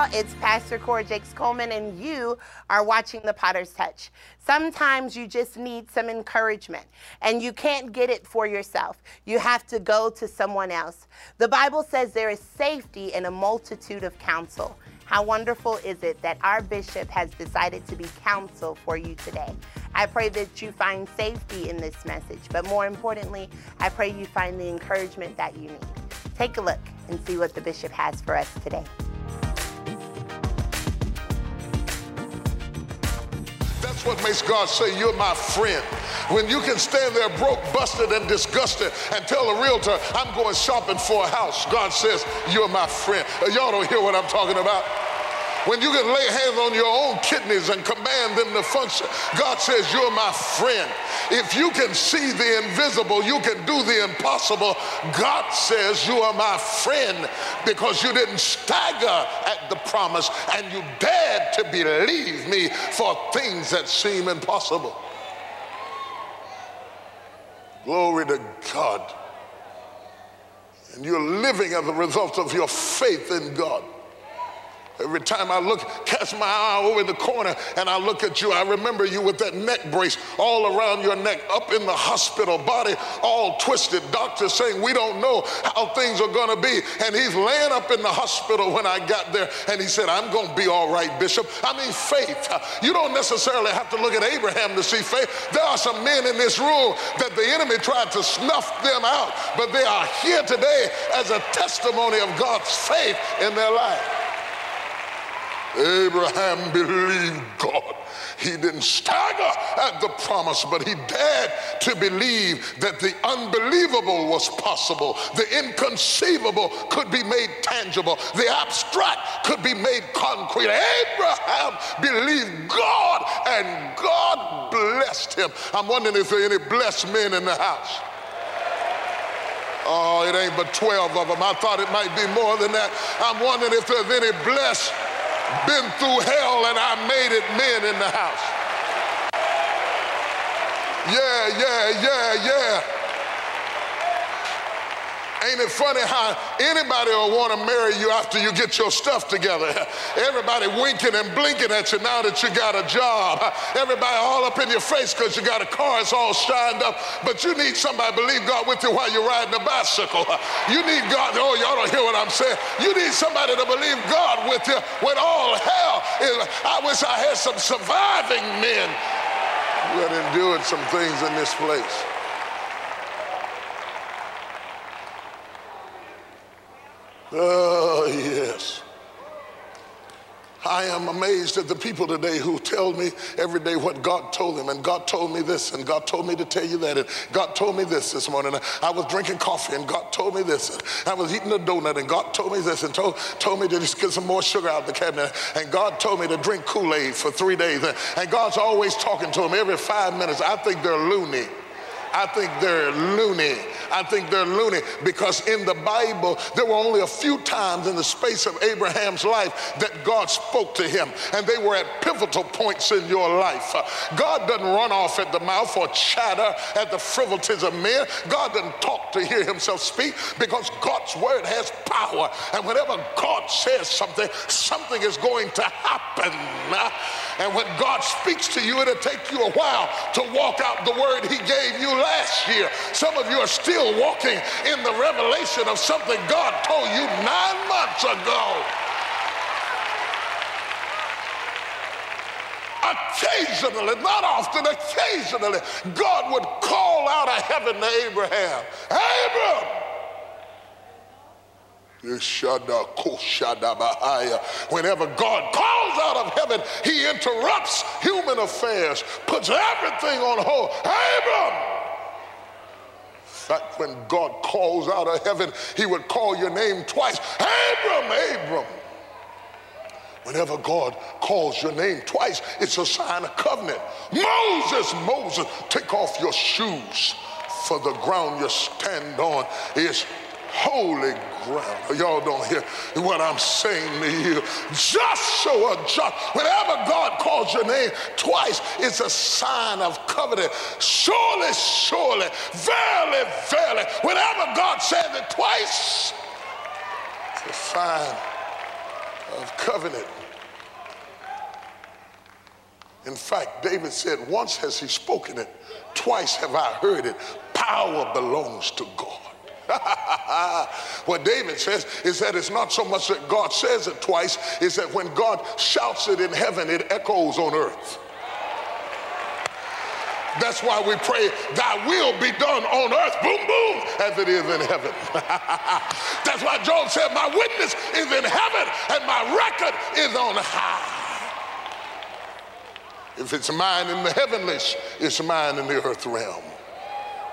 Y'all, it's Pastor Cora Jakes Coleman, and you are watching The Potter's Touch. Sometimes you just need some encouragement, and you can't get it for yourself. You have to go to someone else. The Bible says there is safety in a multitude of counsel. How wonderful is it that our bishop has decided to be counsel for you today? I pray that you find safety in this message, but more importantly, I pray you find the encouragement that you need. Take a look and see what the bishop has for us today. That's what makes God say, You're my friend. When you can stand there broke, busted, and disgusted and tell a realtor, I'm going shopping for a house, God says, You're my friend. Y'all don't hear what I'm talking about. When you can lay hands on your own kidneys and command them to function, God says, You're my friend. If you can see the invisible, you can do the impossible. God says, You are my friend because you didn't stagger at the promise and you dared to believe me for things that seem impossible. Glory to God. And you're living as a result of your faith in God. Every time I look, cast my eye over the corner and I look at you, I remember you with that neck brace all around your neck, up in the hospital, body all twisted. Doctors saying, We don't know how things are going to be. And he's laying up in the hospital when I got there and he said, I'm going to be all right, Bishop. I mean, faith. You don't necessarily have to look at Abraham to see faith. There are some men in this room that the enemy tried to snuff them out, but they are here today as a testimony of God's faith in their life. Abraham believed God. He didn't stagger at the promise, but he dared to believe that the unbelievable was possible. The inconceivable could be made tangible. The abstract could be made concrete. Abraham believed God, and God blessed him. I'm wondering if there are any blessed men in the house. Oh, it ain't but 12 of them. I thought it might be more than that. I'm wondering if there's any blessed been through hell and I made it men in the house. Yeah, yeah, yeah, yeah. Ain't it funny how anybody will want to marry you after you get your stuff together? Everybody winking and blinking at you now that you got a job. Everybody all up in your face because you got a car, it's all shined up. But you need somebody believe God with you while you're riding a bicycle. You need God, oh, y'all don't hear what I'm saying. You need somebody to believe God with you when all hell is. I wish I had some surviving men who had endured some things in this place. Oh, yes. I am amazed at the people today who tell me every day what God told them. And God told me this, and God told me to tell you that. And God told me this this morning. I was drinking coffee, and God told me this. And I was eating a donut, and God told me this, and told, told me to just get some more sugar out of the cabinet. And God told me to drink Kool Aid for three days. And, God's always talking to them every five minutes. I think they're loony. I think they're loony. I think they're loony because in the Bible, there were only a few times in the space of Abraham's life that God spoke to him, and they were at pivotal points in your life. God doesn't run off at the mouth or chatter at the frivolities of men. God doesn't talk to hear himself speak because God's word has power. And whenever God says something, something is going to happen. And when God speaks to you, it'll take you a while to walk out the word he gave you last year. Some of you are still walking in the revelation of something God told you nine months ago. Occasionally, not often, occasionally, God would call out of heaven to Abraham, Abram, Whenever God out of heaven, he interrupts human affairs, puts everything on hold. Abram! In when God calls out of heaven, he would call your name twice. Abram, Abram. Whenever God calls your name twice, it's a sign of covenant. Moses, Moses, take off your shoes, for the ground you stand on is holy ground. Y'all don't hear what I'm saying to you. Joshua, Joshua, whenever God calls your name twice, it's a sign of covenant. Surely, surely, verily, verily, whenever God says it twice, it's a sign of covenant. In fact, David said, Once has he spoken it, twice have I heard it. Power belongs to God. what David says is that it's not so much that God says it twice, is that when God shouts it in heaven, it echoes on earth. That's why we pray, Thy will be done on earth, boom, boom, as it is in heaven. That's why Job said, My witness is in heaven and my record is on high. If it's mine in the heavenlies, it's mine in the earth realm.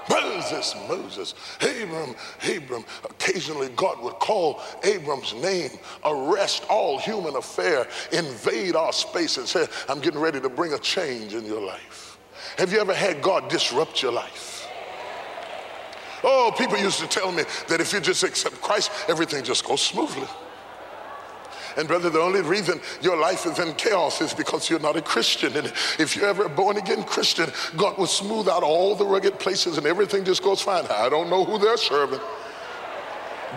Moses, Moses, Abram, Abram. Occasionally, God would call Abram's name, arrest all human affair, invade our space, and say, I'm getting ready to bring a change in your life. Have you ever had God disrupt your life? Oh, people used to tell me that if you just accept Christ, everything just goes smoothly. And brother, the only reason your life is in chaos is because you're not a Christian. And if you're ever a born again Christian, God will smooth out all the rugged places and everything just goes fine. I don't know who they're serving.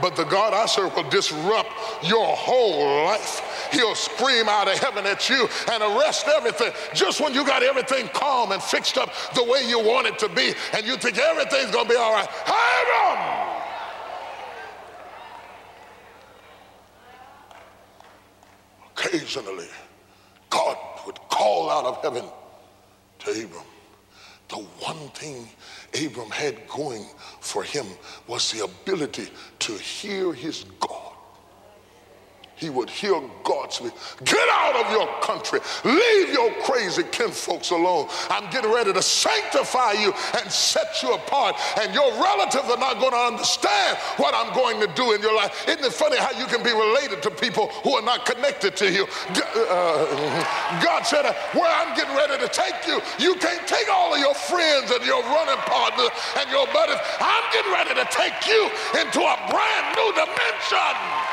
But the God I serve will disrupt your whole life. He'll scream out of heaven at you and arrest everything just when you got everything calm and fixed up the way you want it to be, and you think everything's gonna be all right. Abram! Occasionally God would call out of heaven to Abram. The one thing Abram had going for him was the ability to hear his God he would hear God speak. Get out of your country. Leave your crazy kinfolks alone. I'm getting ready to sanctify you and set you apart. And your relatives are not going to understand what I'm going to do in your life. Isn't it funny how you can be related to people who are not connected to you? Uh, God said, uh, Where I'm getting ready to take you, you can't take all of your friends and your running partners and your buddies. I'm getting ready to take you into a brand new dimension.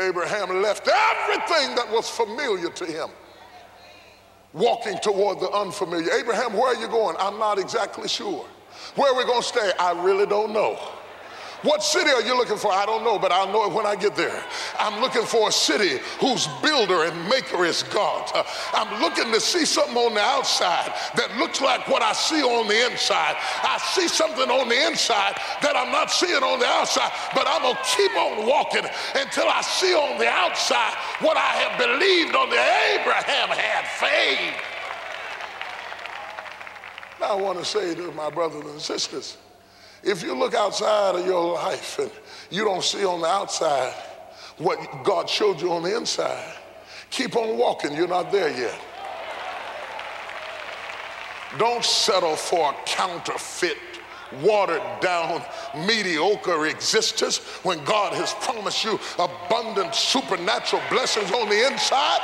Abraham left everything that was familiar to him, walking toward the unfamiliar. Abraham, where are you going? I'm not exactly sure. Where are we going to stay? I really don't know. What city are you looking for? I don't know, but I'll know it when I get there. I'm looking for a city whose builder and maker is God. Uh, I'm looking to see something on the outside that looks like what I see on the inside. I see something on the inside that I'm not seeing on the outside, but I'm going to keep on walking until I see on the outside what I have believed on the Abraham had faith. Now, I want to say to my brothers and sisters, if you look outside of your life and you don't see on the outside what God showed you on the inside, keep on walking. You're not there yet. Don't settle for a counterfeit, watered down, mediocre existence when God has promised you abundant supernatural blessings on the inside.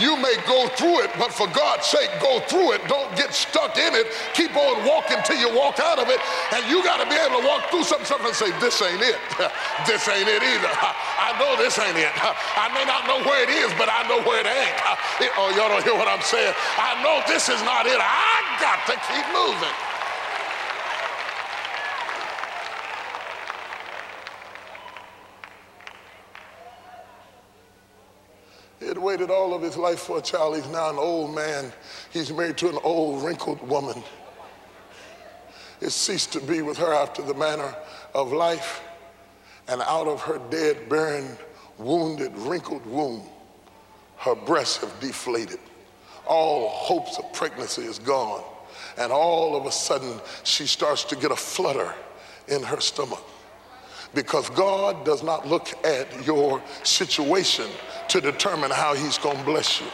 You may go through it, but for God's sake, go through it. Don't get stuck in it. Keep on walking till you walk out of it. And you got to be able to walk through something, something and say, This ain't it. this ain't it either. I know this ain't it. I may not know where it is, but I know where it ain't. Oh, y'all don't hear what I'm saying. I know this is not it. I got to keep moving. Waited all of his life for a child. He's now an old man. He's married to an old, wrinkled woman. It ceased to be with her after the manner of life. And out of her dead, barren, wounded, wrinkled womb, her breasts have deflated. All hopes of pregnancy is gone. And all of a sudden, she starts to get a flutter in her stomach because God does not look at your situation to determine how he's going to bless you.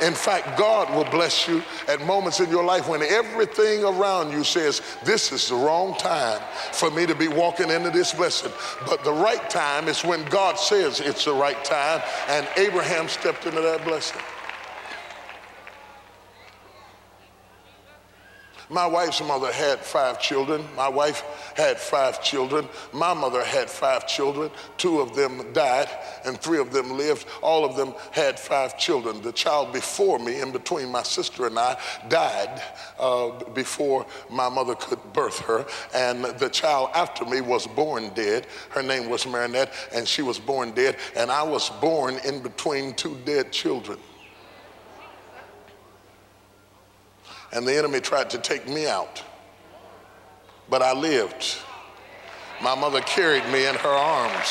In fact, God will bless you at moments in your life when everything around you says, This is the wrong time for me to be walking into this blessing. But the right time is when God says it's the right time, and Abraham stepped into that blessing. My wife's mother had five children. My wife had five children. My mother had five children. Two of them died, and three of them lived. All of them had five children. The child before me, in between my sister and I, died uh, before my mother could birth her. And the child after me was born dead. Her name was Marinette, and she was born dead. And I was born in between two dead children. And the enemy tried to take me out. But I lived. My mother carried me in her arms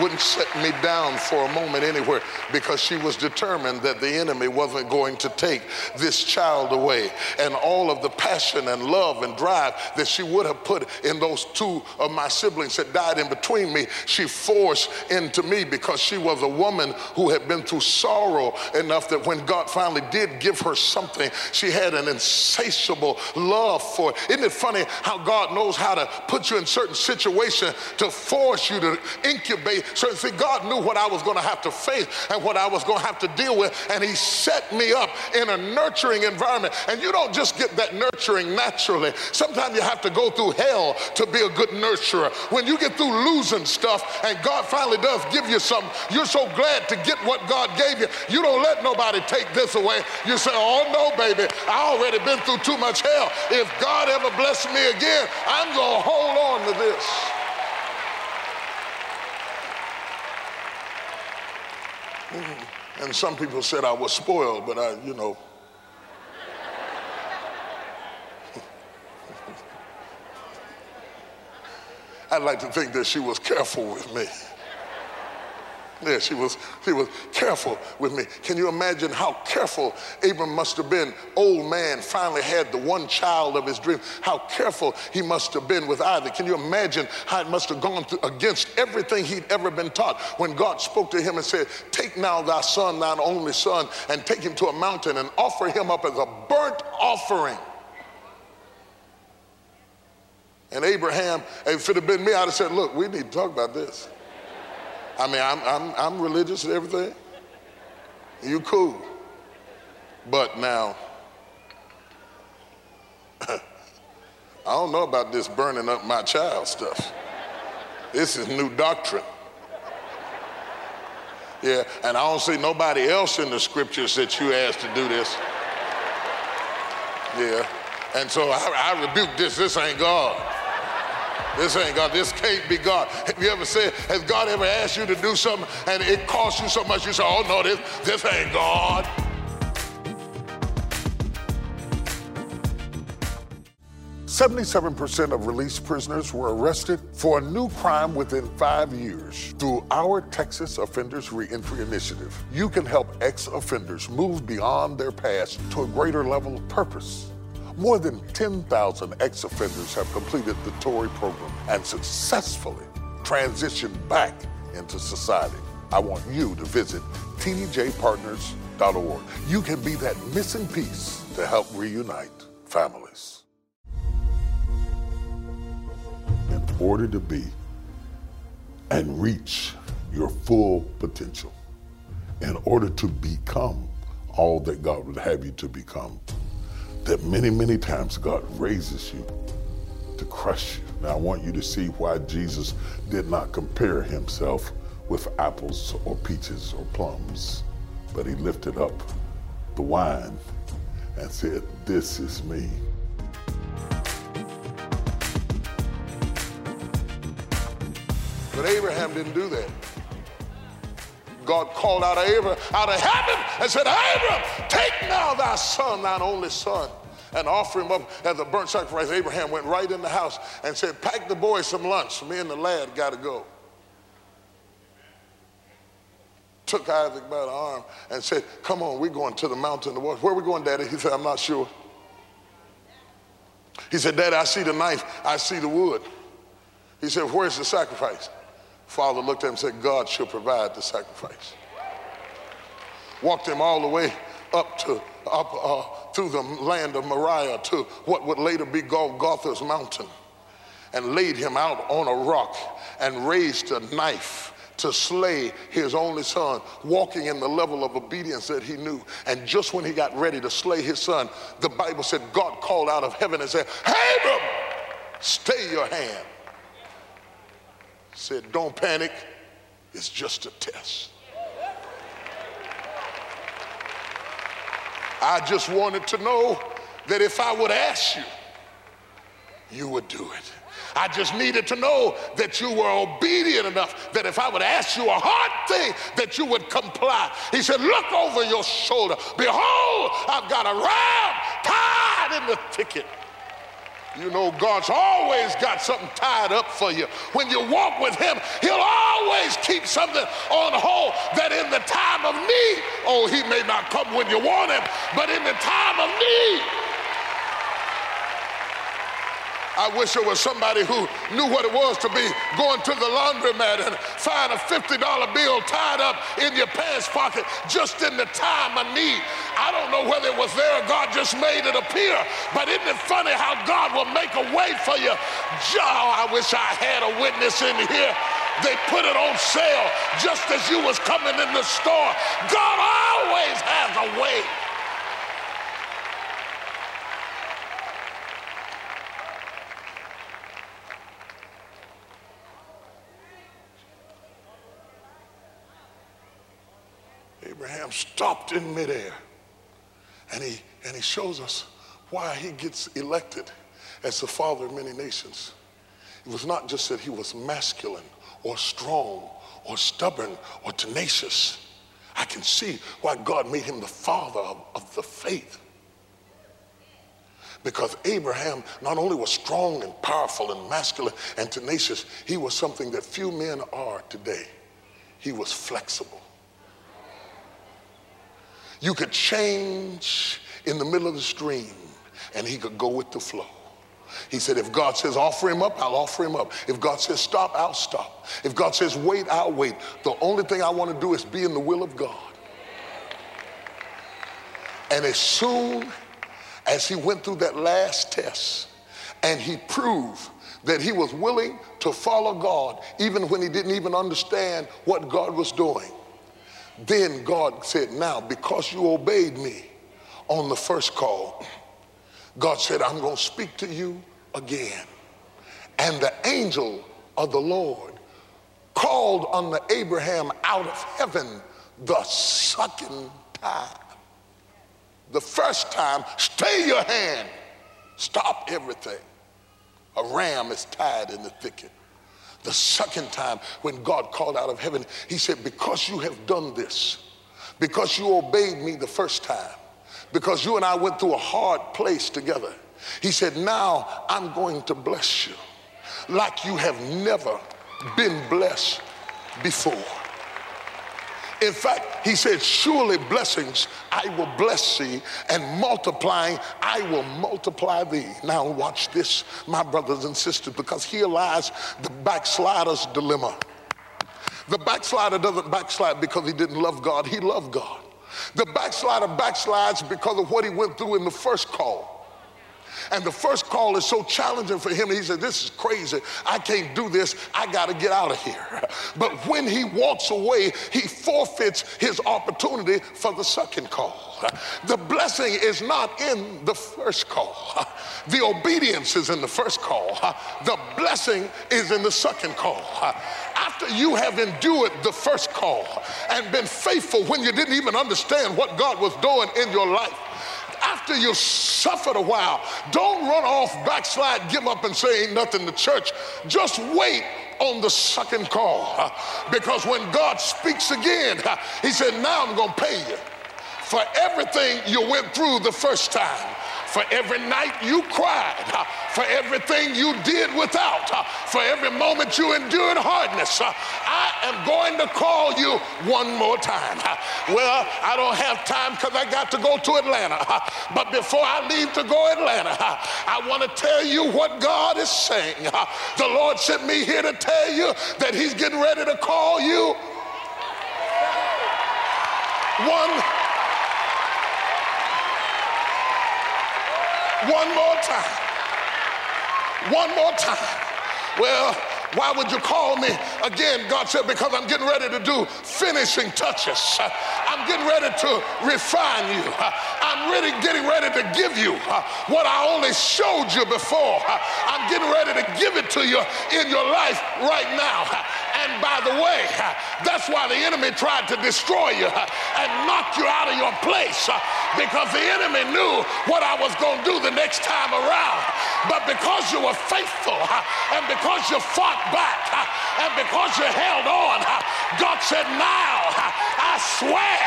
wouldn't set me down for a moment anywhere because she was determined that the enemy wasn't going to take this child away. And all of the passion and love and drive that she would have put in those two of my siblings that died in between me, she forced into me because she was a woman who had been through sorrow enough that when God finally did give her something, she had an insatiable love for it. Isn't it funny how God knows how to put you in certain situations to force you to incubate so see, God knew what I was going to have to face and what I was going to have to deal with, and He set me up in a nurturing environment. And you don't just get that nurturing naturally. Sometimes you have to go through hell to be a good nurturer. When you get through losing stuff and God finally does give you something, you're so glad to get what God gave you. You don't let nobody take this away. You say, Oh no, baby, I already been through too much hell. If God ever blesses me again, I'm gonna hold on to this. Mm-hmm. And some people said I was spoiled, but I, you know. I'd like to think that she was careful with me. Yeah, she was, she was careful with me. Can you imagine how careful Abram must have been? Old man finally had the one child of his dream. How careful he must have been with Isaac. Can you imagine how it must have gone against everything he'd ever been taught? When God spoke to him and said, Take now thy son, thine only son, and take him to a mountain and offer him up as a burnt offering. And Abraham, if it had been me, I'd have said, Look, we need to talk about this. I mean, I'm, I'm, I'm religious and everything. You cool. But now, I don't know about this burning up my child stuff. This is new doctrine. Yeah, and I don't see nobody else in the scriptures that you asked to do this. Yeah, and so I, I rebuke this. This ain't God. This ain't God. This can't be God. Have you ever said, has God ever asked you to do something and it costs you so much? You say, oh no, this, this ain't God. Seventy-seven percent of released prisoners were arrested for a new crime within five years. Through our Texas Offenders Reentry Initiative, you can help ex-offenders move beyond their past to a greater level of purpose. More than 10,000 ex offenders have completed the TORI program and successfully transitioned back into society. I want you to visit tdjpartners.org. You can be that missing piece to help reunite families. In order to be and reach your full potential, in order to become all that God would have you to become, that many, many times God raises you to crush you. Now, I want you to see why Jesus did not compare himself with apples or peaches or plums, but he lifted up the wine and said, This is me. But Abraham didn't do that. God called out of Abraham out of heaven and said, Abraham, take now thy son, thine only son, and offer him up as a burnt sacrifice. Abraham went right in the house and said, Pack the boys some lunch. Me and the lad got to go. Took Isaac by the arm and said, Come on, we're going to the mountain. Where are we going, Daddy? He said, I'm not sure. He said, Daddy, I see the knife, I see the wood. He said, Where's the sacrifice? Father looked at him and said, God shall provide the sacrifice. Walked him all the way up to up uh, through the land of Moriah to what would later be Golgotha's mountain and laid him out on a rock and raised a knife to slay his only son, walking in the level of obedience that he knew. And just when he got ready to slay his son, the Bible said God called out of heaven and said, Abram, stay your hand. Said, don't panic, it's just a test. I just wanted to know that if I would ask you, you would do it. I just needed to know that you were obedient enough that if I would ask you a hard thing, that you would comply. He said, Look over your shoulder. Behold, I've got a ram tied in the thicket. You know, God's always got something tied up for you. When you walk with Him, He'll always keep something on hold that in the time of need, oh, He may not come when you want Him, but in the time of need, I wish there was somebody who knew what it was to be going to the laundromat and find a $50 bill tied up in your pants pocket just in the time of need. I don't know whether it was there or God just made it appear, but isn't it funny how God will make a way for you? Oh, I wish I had a witness in here. They put it on sale just as you was coming in the store. God always has a way. Stopped in midair. And he, and he shows us why he gets elected as the father of many nations. It was not just that he was masculine or strong or stubborn or tenacious. I can see why God made him the father of, of the faith. Because Abraham not only was strong and powerful and masculine and tenacious, he was something that few men are today. He was flexible. You could change in the middle of the stream and he could go with the flow. He said, if God says offer him up, I'll offer him up. If God says stop, I'll stop. If God says wait, I'll wait. The only thing I want to do is be in the will of God. And as soon as he went through that last test and he proved that he was willing to follow God, even when he didn't even understand what God was doing, then God said, Now, because you obeyed me on the first call, God said, I'm going to speak to you again. And the angel of the Lord called unto Abraham out of heaven the second time. The first time, stay your hand, stop everything. A ram is tied in the thicket. The second time, when God called out of heaven, he said, Because you have done this, because you obeyed me the first time, because you and I went through a hard place together, he said, Now I'm going to bless you like you have never been blessed before. In fact, he said, Surely blessings I will bless thee, and multiplying I will multiply thee. Now, watch this, my brothers and sisters, because here lies the backslider's dilemma. The backslider doesn't backslide because he didn't love God, he loved God. The backslider backslides because of what he went through in the first call. And the first call is so challenging for him. He said, This is crazy. I can't do this. I got to get out of here. But when he walks away, he forfeits his opportunity for the second call. The blessing is not in the first call. The obedience is in the first call. The blessing is in the second call. After you have endured the first call and been faithful when you didn't even understand what God was doing in your life, after you've suffered a while, don't run off, backslide, give up, and say ain't nothing to church. Just wait on the second call. Because when God speaks again, He said, Now I'm going to pay you for everything you went through the first time for every night you cried, uh, for everything you did without, uh, for every moment you endured hardness. Uh, I am going to call you one more time. Well, I don't have time because I got to go to Atlanta. But before I leave to go Atlanta, I want to tell you what God is saying. The Lord sent me here to tell you that He's getting ready to call you one One more time. One more time. Well, Why would you call me again? God said, Because I'm getting ready to do finishing touches. I'm getting ready to refine you. I'm really getting ready to give you what I only showed you before. I'm getting ready to give it to you in your life right now. And by the way, that's why the enemy tried to destroy you and knock you out of your place because the enemy knew what I was going to do the next time around. But because you were faithful and because you fought back and because you held on, God said, Now I swear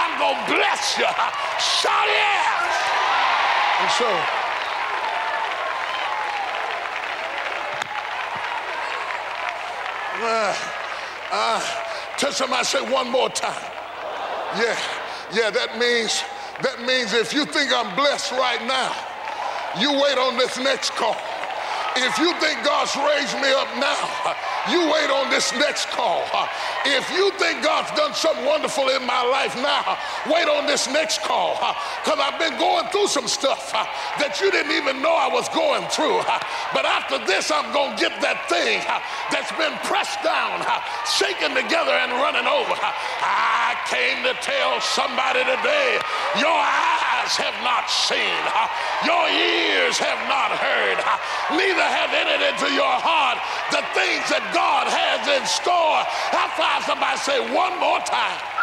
I'm going to bless you. Shout yes. And so, Uh, uh, tell somebody, say one more time. Yeah, yeah, that means, that means if you think I'm blessed right now, you wait on this next call. If you think God's raised me up now, you wait on this next call. If you think God's done something wonderful in my life now, wait on this next call. Because I've been going through some stuff that you didn't even know I was going through. But after this, I'm going to get that thing that's been pressed down, shaken together, and running over. I came to tell somebody today your eyes have not seen, your ears have not neither have entered into your heart the things that God has in store. High five somebody say one more time.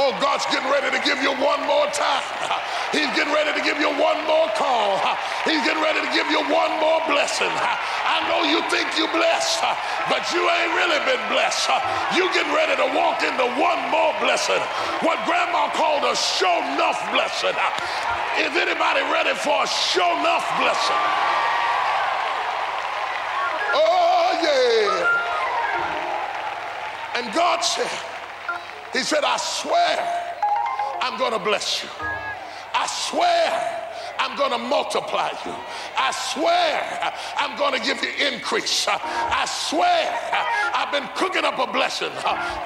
Oh, God's getting ready to give you one more time. He's getting ready to give you one more call. He's getting ready to give you one more blessing. I know you think you're blessed, but you ain't really been blessed. You getting ready to walk into one more blessing. What grandma called a show enough blessing. Is anybody ready for a show enough blessing? Oh, yeah. And God said, He said, I swear I'm going to bless you. I swear I'm going to multiply you. I swear I'm going to give you increase. I swear I've been cooking up a blessing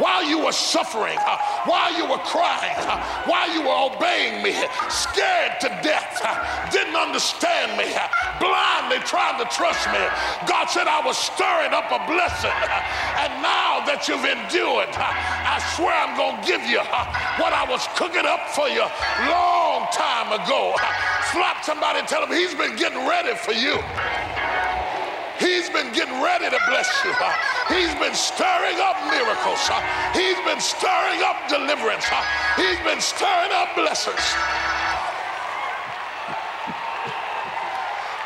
while you were suffering, while you were crying, while you were obeying me, scared to death, didn't understand me, blindly trying to trust me. God said I was stirring up a blessing. And now that you've endured, I swear I'm going to give you what I was cooking up for you long time ago slap somebody and tell them he's been getting ready for you. He's been getting ready to bless you. He's been stirring up miracles. He's been stirring up deliverance. He's been stirring up blessings.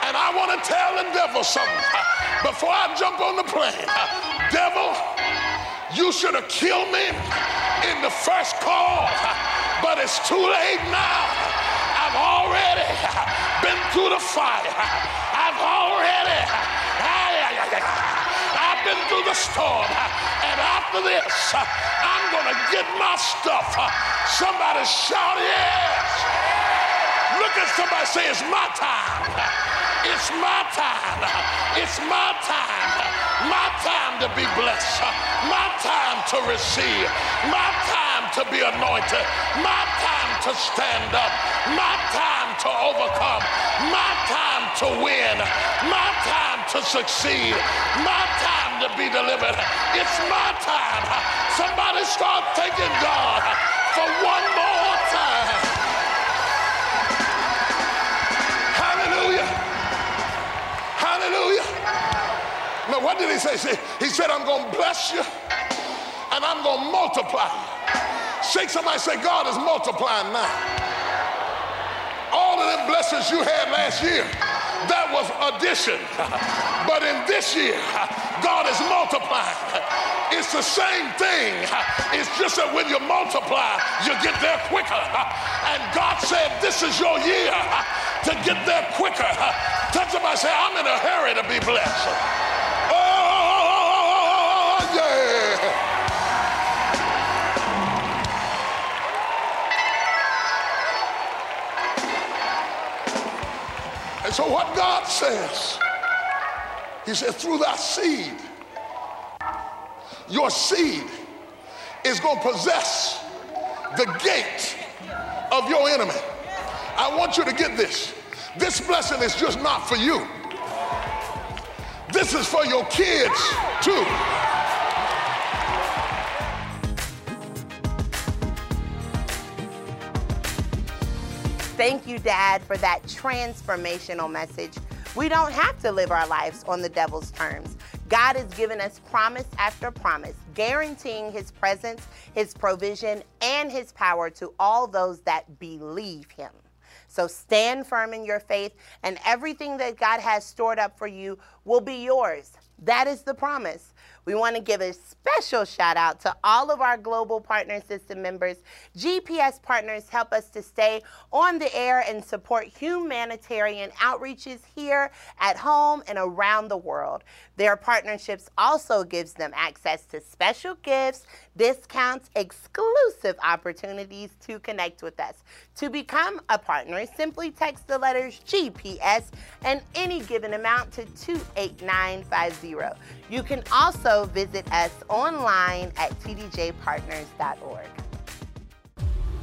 And I want to tell the devil something before I jump on the plane. Devil, you should have killed me in the first call, but it's too late now. I've already been through the fire. I've already I've been through the storm. And after this, I'm going to get my stuff. Somebody shout yes. Look at somebody say, it's my time. It's my time. It's my time. My time to be blessed. My time to receive. My time to be anointed. My to stand up. My time to overcome. My time to win. My time to succeed. My time to be delivered. It's my time. Somebody start thanking God for one more time. Hallelujah. Hallelujah. Now, what did he say? He said, I'm going to bless you and I'm going to multiply you. Shake somebody say, God is multiplying now. All of them blessings you had last year, that was addition. But in this year, God is multiplying. It's the same thing. It's just that when you multiply, you get there quicker. And God said, This is your year to get there quicker. Touch somebody say, I'm in a hurry to be blessed. So, what God says, He said, through that seed, your seed is going to possess the gate of your enemy. I want you to get this. This blessing is just not for you. This is for your kids, too. Thank you, Dad, for that transformational message. We don't have to live our lives on the devil's terms. God has given us promise after promise, guaranteeing his presence, his provision, and his power to all those that believe him. So stand firm in your faith, and everything that God has stored up for you will be yours. That is the promise. We want to give a special shout out to all of our global partner system members. GPS partners help us to stay on the air and support humanitarian outreaches here at home and around the world. Their partnerships also gives them access to special gifts, discounts, exclusive opportunities to connect with us. To become a partner, simply text the letters GPS and any given amount to 28950. You can also visit us online at tdjpartners.org.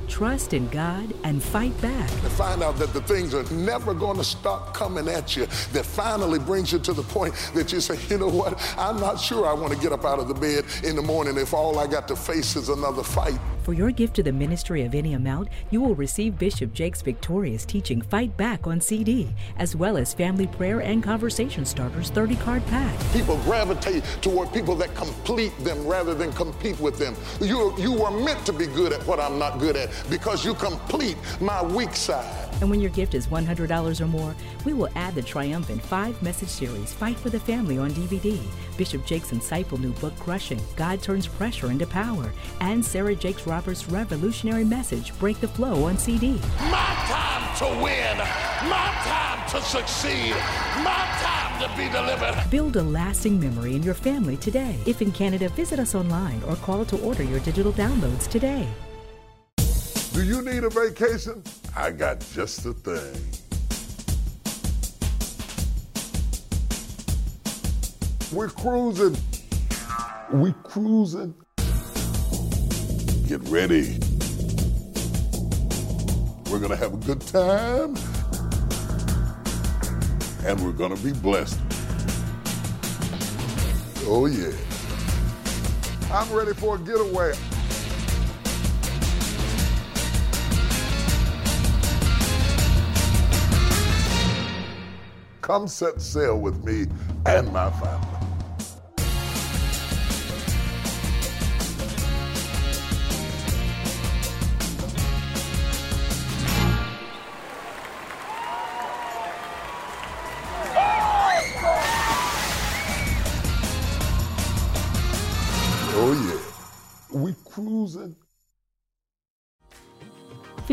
Trust in God and fight back. To find out that the things are never going to stop coming at you, that finally brings you to the point that you say, you know what, I'm not sure I want to get up out of the bed in the morning if all I got to face is another fight. For your gift to the ministry of any amount, you will receive Bishop Jakes' victorious teaching Fight Back on CD, as well as Family Prayer and Conversation Starters 30 card pack. People gravitate toward people that complete them rather than compete with them. You, you were meant to be good at what I'm not good at because you complete my weak side. And when your gift is $100 or more, we will add the triumphant five message series Fight for the Family on DVD, Bishop Jakes' insightful new book Crushing God Turns Pressure into Power, and Sarah Jakes Roberts' revolutionary message Break the Flow on CD. My time to win, my time to succeed, my time to be delivered. Build a lasting memory in your family today. If in Canada, visit us online or call to order your digital downloads today. Do you need a vacation? I got just the thing. We're cruising. We cruising. Get ready. We're gonna have a good time. And we're gonna be blessed. Oh yeah. I'm ready for a getaway. Come set sail with me and my family.